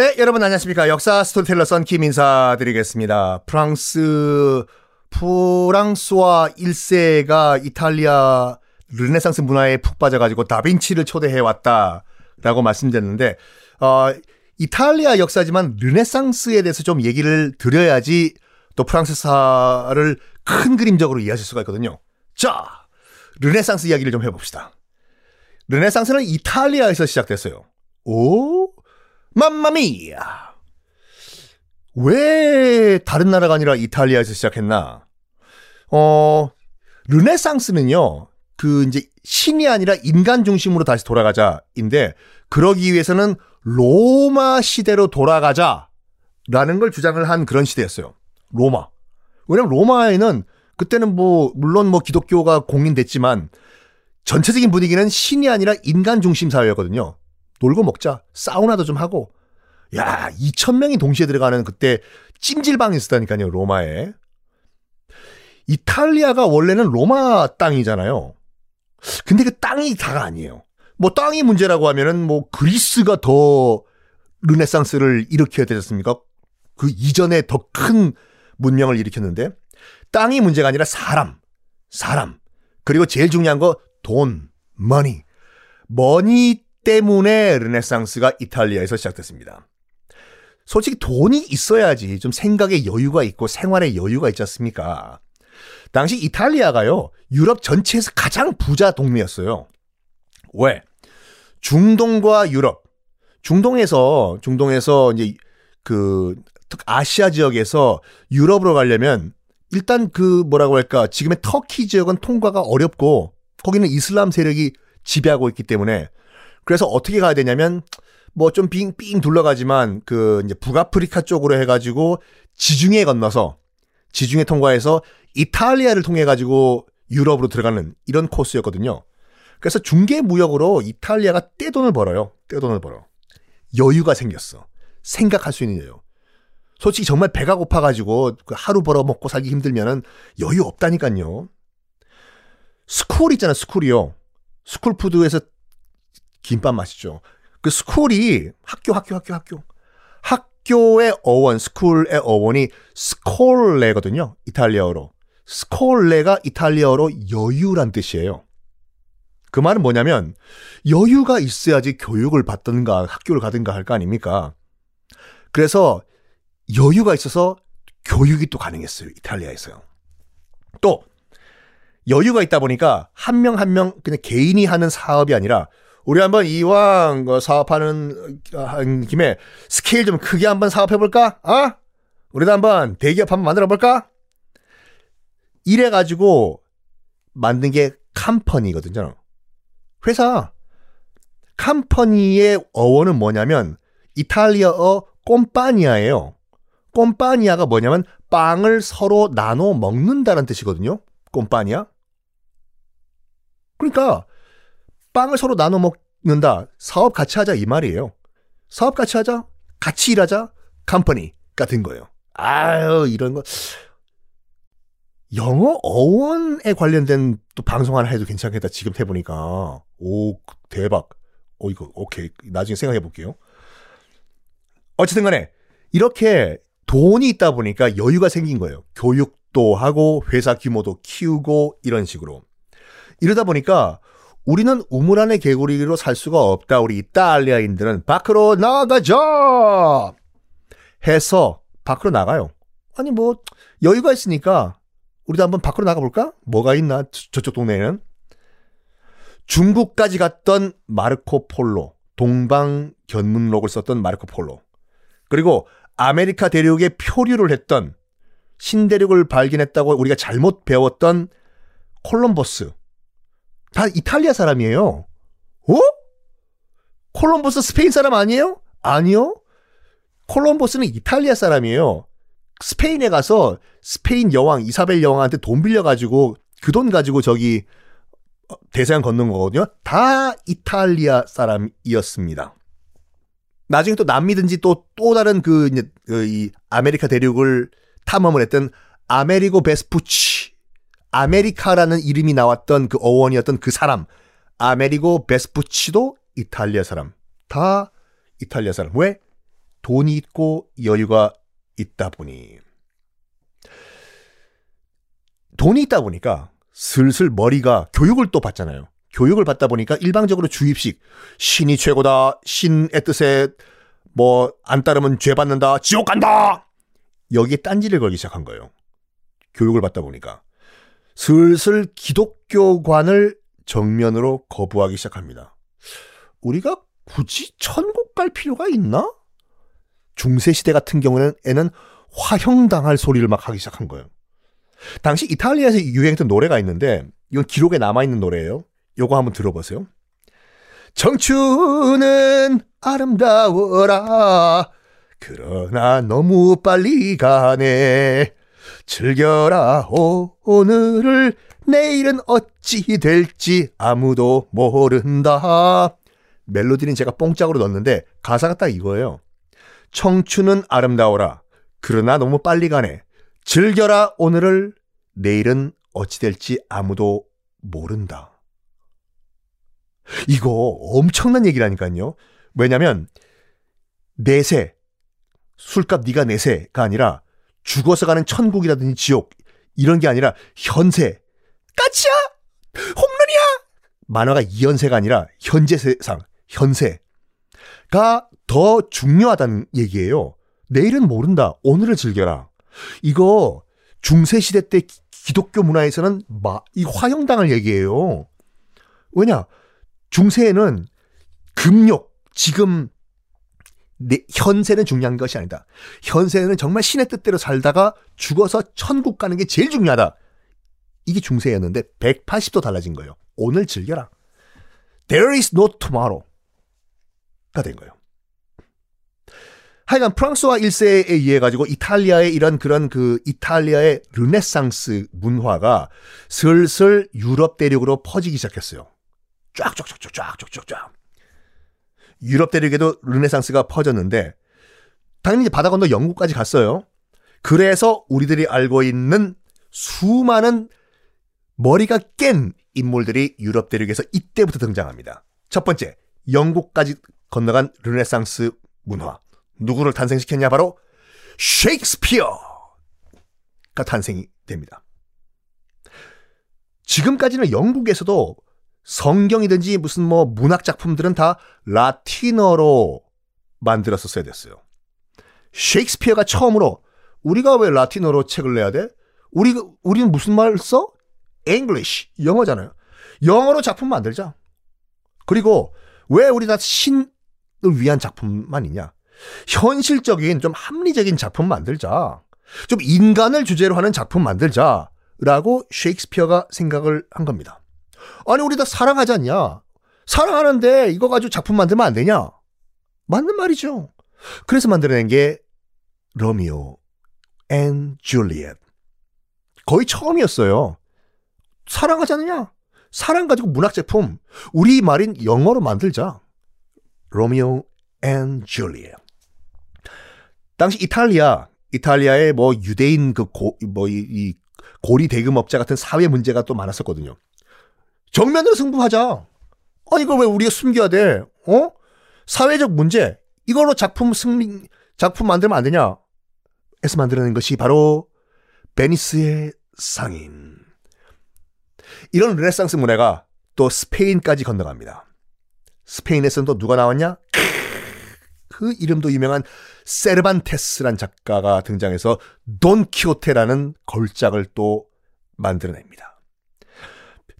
네, 여러분 안녕하십니까. 역사 스토리텔러 썬킴 인사 드리겠습니다. 프랑스, 프랑스와 1세가 이탈리아 르네상스 문화에 푹 빠져가지고 다빈치를 초대해왔다. 라고 말씀드렸는데, 어, 이탈리아 역사지만 르네상스에 대해서 좀 얘기를 드려야지 또 프랑스사를 큰 그림적으로 이해하실 수가 있거든요. 자, 르네상스 이야기를 좀 해봅시다. 르네상스는 이탈리아에서 시작됐어요. 오? 맘마미야. 왜 다른 나라가 아니라 이탈리아에서 시작했나? 어, 르네상스는요, 그 이제 신이 아니라 인간 중심으로 다시 돌아가자인데, 그러기 위해서는 로마 시대로 돌아가자라는 걸 주장을 한 그런 시대였어요. 로마. 왜냐면 로마에는 그때는 뭐, 물론 뭐 기독교가 공인됐지만, 전체적인 분위기는 신이 아니라 인간 중심 사회였거든요. 놀고 먹자. 사우나도 좀 하고. 야, 2,000명이 동시에 들어가는 그때 찜질방이 있었다니까요, 로마에. 이탈리아가 원래는 로마 땅이잖아요. 근데 그 땅이 다가 아니에요. 뭐 땅이 문제라고 하면은 뭐 그리스가 더 르네상스를 일으켜야 되지 않습니까? 그 이전에 더 큰 문명을 일으켰는데 땅이 문제가 아니라 사람, 사람. 그리고 제일 중요한 거 돈, money. Money 때문에 르네상스가 이탈리아에서 시작됐습니다. 솔직히 돈이 있어야지 좀 생각에 여유가 있고 생활에 여유가 있지 않습니까? 당시 이탈리아가요, 유럽 전체에서 가장 부자 동네였어요. 왜? 중동과 유럽. 중동에서, 중동에서 이제 그, 아시아 지역에서 유럽으로 가려면 일단 그 뭐라고 할까, 지금의 터키 지역은 통과가 어렵고 거기는 이슬람 세력이 지배하고 있기 때문에 그래서 어떻게 가야 되냐면 뭐 좀 빙빙 둘러가지만 그 이제 북아프리카 쪽으로 해가지고 지중해 건너서 지중해 통과해서 이탈리아를 통해 가지고 유럽으로 들어가는 이런 코스였거든요. 그래서 중개 무역으로 이탈리아가 떼돈을 벌어요. 떼돈을 벌어. 여유가 생겼어. 생각할 수 있는 여유. 솔직히 정말 배가 고파가지고 그 하루 벌어 먹고 살기 힘들면은 여유 없다니까요. school 있잖아, school이요. 스쿨푸드에서 김밥 맛있죠. 그 school이 학교, 학교, 학교, 학교. 학교의 어원, school의 어원이 schole거든요. 이탈리아어로. 스콜레가 이탈리아어로 여유란 뜻이에요. 그 말은 뭐냐면 여유가 있어야지 교육을 받든가 학교를 가든가 할 거 아닙니까? 그래서 여유가 있어서 교육이 또 가능했어요. 이탈리아에서요. 또 여유가 있다 보니까 한 명 한 명 그냥 개인이 하는 사업이 아니라 우리 한번 이왕 그 사업하는 한 김에 스케일 좀 크게 한번 사업해 볼까? 아? 우리도 한번 대기업 한번 만들어 볼까? 이래 가지고 만든 게 컴퍼니거든요. 회사 컴퍼니의 어원은 뭐냐면 이탈리아어 꼼파니아예요. 꼼파니아가 뭐냐면 빵을 서로 나눠 먹는다는 뜻이거든요. 꼼파니아. 그러니까 빵을 서로 나눠 먹는다. 사업 같이 하자 이 말이에요. 사업 같이 하자. 같이 일하자. 컴퍼니 같은 거예요. 아유 이런 거 영어 어원에 관련된 또 방송 하나 해도 괜찮겠다. 지금 해보니까 오 대박. 오 이거 오케이 나중에 생각해 볼게요. 어쨌든 간에 이렇게 돈이 있다 보니까 여유가 생긴 거예요. 교육도 하고 회사 규모도 키우고 이런 식으로. 이러다 보니까 우리는 우물 안의 개구리로 살 수가 없다. 우리 이탈리아인들은 밖으로 나가자! 해서 밖으로 나가요. 아니 뭐 여유가 있으니까 우리도 한번 밖으로 나가볼까? 뭐가 있나? 저쪽 동네에는. 중국까지 갔던 마르코 폴로, 동방 견문록을 썼던 마르코 폴로. 그리고 아메리카 대륙에 표류를 했던 신대륙을 발견했다고 우리가 잘못 배웠던 콜럼버스. 다 이탈리아 사람이에요. 어? 콜럼버스 스페인 사람 아니에요? 아니요. 콜럼버스는 이탈리아 사람이에요. 스페인에 가서 스페인 여왕 이사벨 여왕한테 돈 빌려가지고 그 돈 가지고 저기 어, 대서양 건넌 거거든요. 다 이탈리아 사람이었습니다. 나중에 또 남미든지 또, 또 다른 그, 그, 이, 아메리카 대륙을 탐험을 했던 아메리고 베스푸치, 아메리카라는 이름이 나왔던 그 어원이었던 그 사람, 아메리고 베스푸치도 이탈리아 사람. 다 이탈리아 사람. 왜? 돈이 있고 여유가 있다 보니 돈이 있다 보니까 슬슬 머리가 교육을 또 받잖아요. 교육을 받다 보니까 일방적으로 주입식 신이 최고다 신의 뜻에 뭐 안 따르면 죄 받는다 지옥 간다 여기에 딴지를 걸기 시작한 거예요. 교육을 받다 보니까 슬슬 기독교관을 정면으로 거부하기 시작합니다. 우리가 굳이 천국 갈 필요가 있나? 중세 시대 같은 경우에는 화형당할 소리를 막 하기 시작한 거예요. 당시 이탈리아에서 유행했던 노래가 있는데 이건 기록에 남아 있는 노래예요. 요거 한번 들어보세요. 청춘은 아름다워라. 그러나 너무 빨리 가네. 즐겨라 오늘을 내일은 어찌 될지 아무도 모른다. 멜로디는 제가 뽕짝으로 넣었는데 가사가 딱 이거예요. 청춘은 아름다워라. 그러나 너무 빨리 가네. 즐겨라 오늘을 내일은 어찌 될지 아무도 모른다. 이거 엄청난 얘기라니까요. 왜냐면 내세 술값 네가 내세가 아니라 죽어서 가는 천국이라든지 지옥 이런 게 아니라 현세 까치야 홈런이야 만화가 이현세가 아니라 현재 세상 현세가 더 중요하다는 얘기예요. 내일은 모른다. 오늘을 즐겨라. 이거 중세 시대 때 기독교 문화에서는 마, 이 화형당을 얘기해요. 왜냐? 중세에는 금욕, 지금 내, 현세는 중요한 것이 아니다. 현세는 정말 신의 뜻대로 살다가 죽어서 천국 가는 게 제일 중요하다. 이게 중세였는데 180도 달라진 거예요. 오늘 즐겨라. There is no tomorrow가 된 거예요. 하여간 프랑스와 1세에 의해 가지고 이탈리아의 이런 그런 그 이탈리아의 르네상스 문화가 슬슬 유럽 대륙으로 퍼지기 시작했어요. 쫙쫙쫙쫙쫙쫙쫙. 유럽 대륙에도 르네상스가 퍼졌는데 당연히 바다 건너 영국까지 갔어요. 그래서 우리들이 알고 있는 수많은 머리가 깬 인물들이 유럽 대륙에서 이때부터 등장합니다. 첫 번째, 영국까지 건너간 르네상스 문화. 누구를 탄생시켰냐? 바로 셰익스피어가 탄생이 됩니다. 지금까지는 영국에서도 성경이든지 무슨 뭐 문학 작품들은 다 라틴어로 만들었었어야 됐어요. 셰익스피어가 처음으로 우리가 왜 라틴어로 책을 내야 돼? 우리 우리는 무슨 말 써? English 영어잖아요. 영어로 작품 만들자. 그리고 왜 우리 다 신을 위한 작품만 있냐? 현실적인 좀 합리적인 작품 만들자. 좀 인간을 주제로 하는 작품 만들자라고 셰익스피어가 생각을 한 겁니다. 아니 우리 다 사랑하지 않냐? 사랑하는데 이거 가지고 작품 만들면 안 되냐? 맞는 말이죠. 그래서 만들어낸 게 로미오 and Juliet. 거의 처음이었어요. 사랑하지 않느냐? 사랑 가지고 문학 작품 우리 말인 영어로 만들자. Romeo and Juliet. 당시 이탈리아 이탈리아의 뭐 유대인 그 고 뭐이 이 고리 대금업자 같은 사회 문제가 또 많았었거든요. 정면으로 승부하자. 아 이걸 왜 우리가 숨겨야 돼? 어? 사회적 문제 이걸로 작품 승리 작품 만들면 안 되냐? 해서 만들어낸 것이 바로 베니스의 상인. 이런 르네상스 문화가 또 스페인까지 건너갑니다. 스페인에서는 또 누가 나왔냐? 그 이름도 유명한 세르반테스란 작가가 등장해서 돈키호테라는 걸작을 또 만들어냅니다.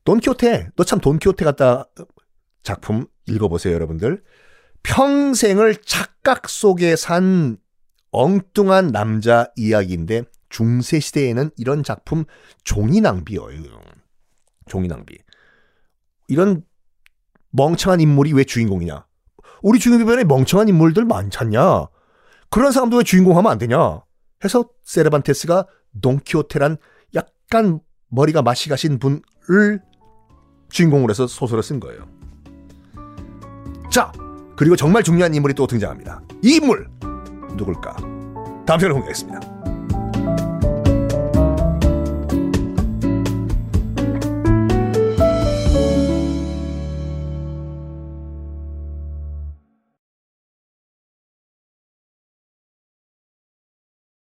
돈키호테, 너 참 돈키호테 같다 작품 읽어보세요, 여러분들. 평생을 착각 속에 산 엉뚱한 남자 이야기인데 중세 시대에는 이런 작품 종이 낭비예요. 종이 낭비. 이런 멍청한 인물이 왜 주인공이냐? 우리 주변에 멍청한 인물들 많잖냐? 그런 사람도 왜 주인공 하면 안 되냐? 해서 세르반테스가 돈키호테란 약간 머리가 맛이 가신 분을 주인공으로 해서 소설을 쓴 거예요. 자, 그리고 정말 중요한 인물이 또 등장합니다. 이 인물 누굴까? 다음 시간에 공개하겠습니다.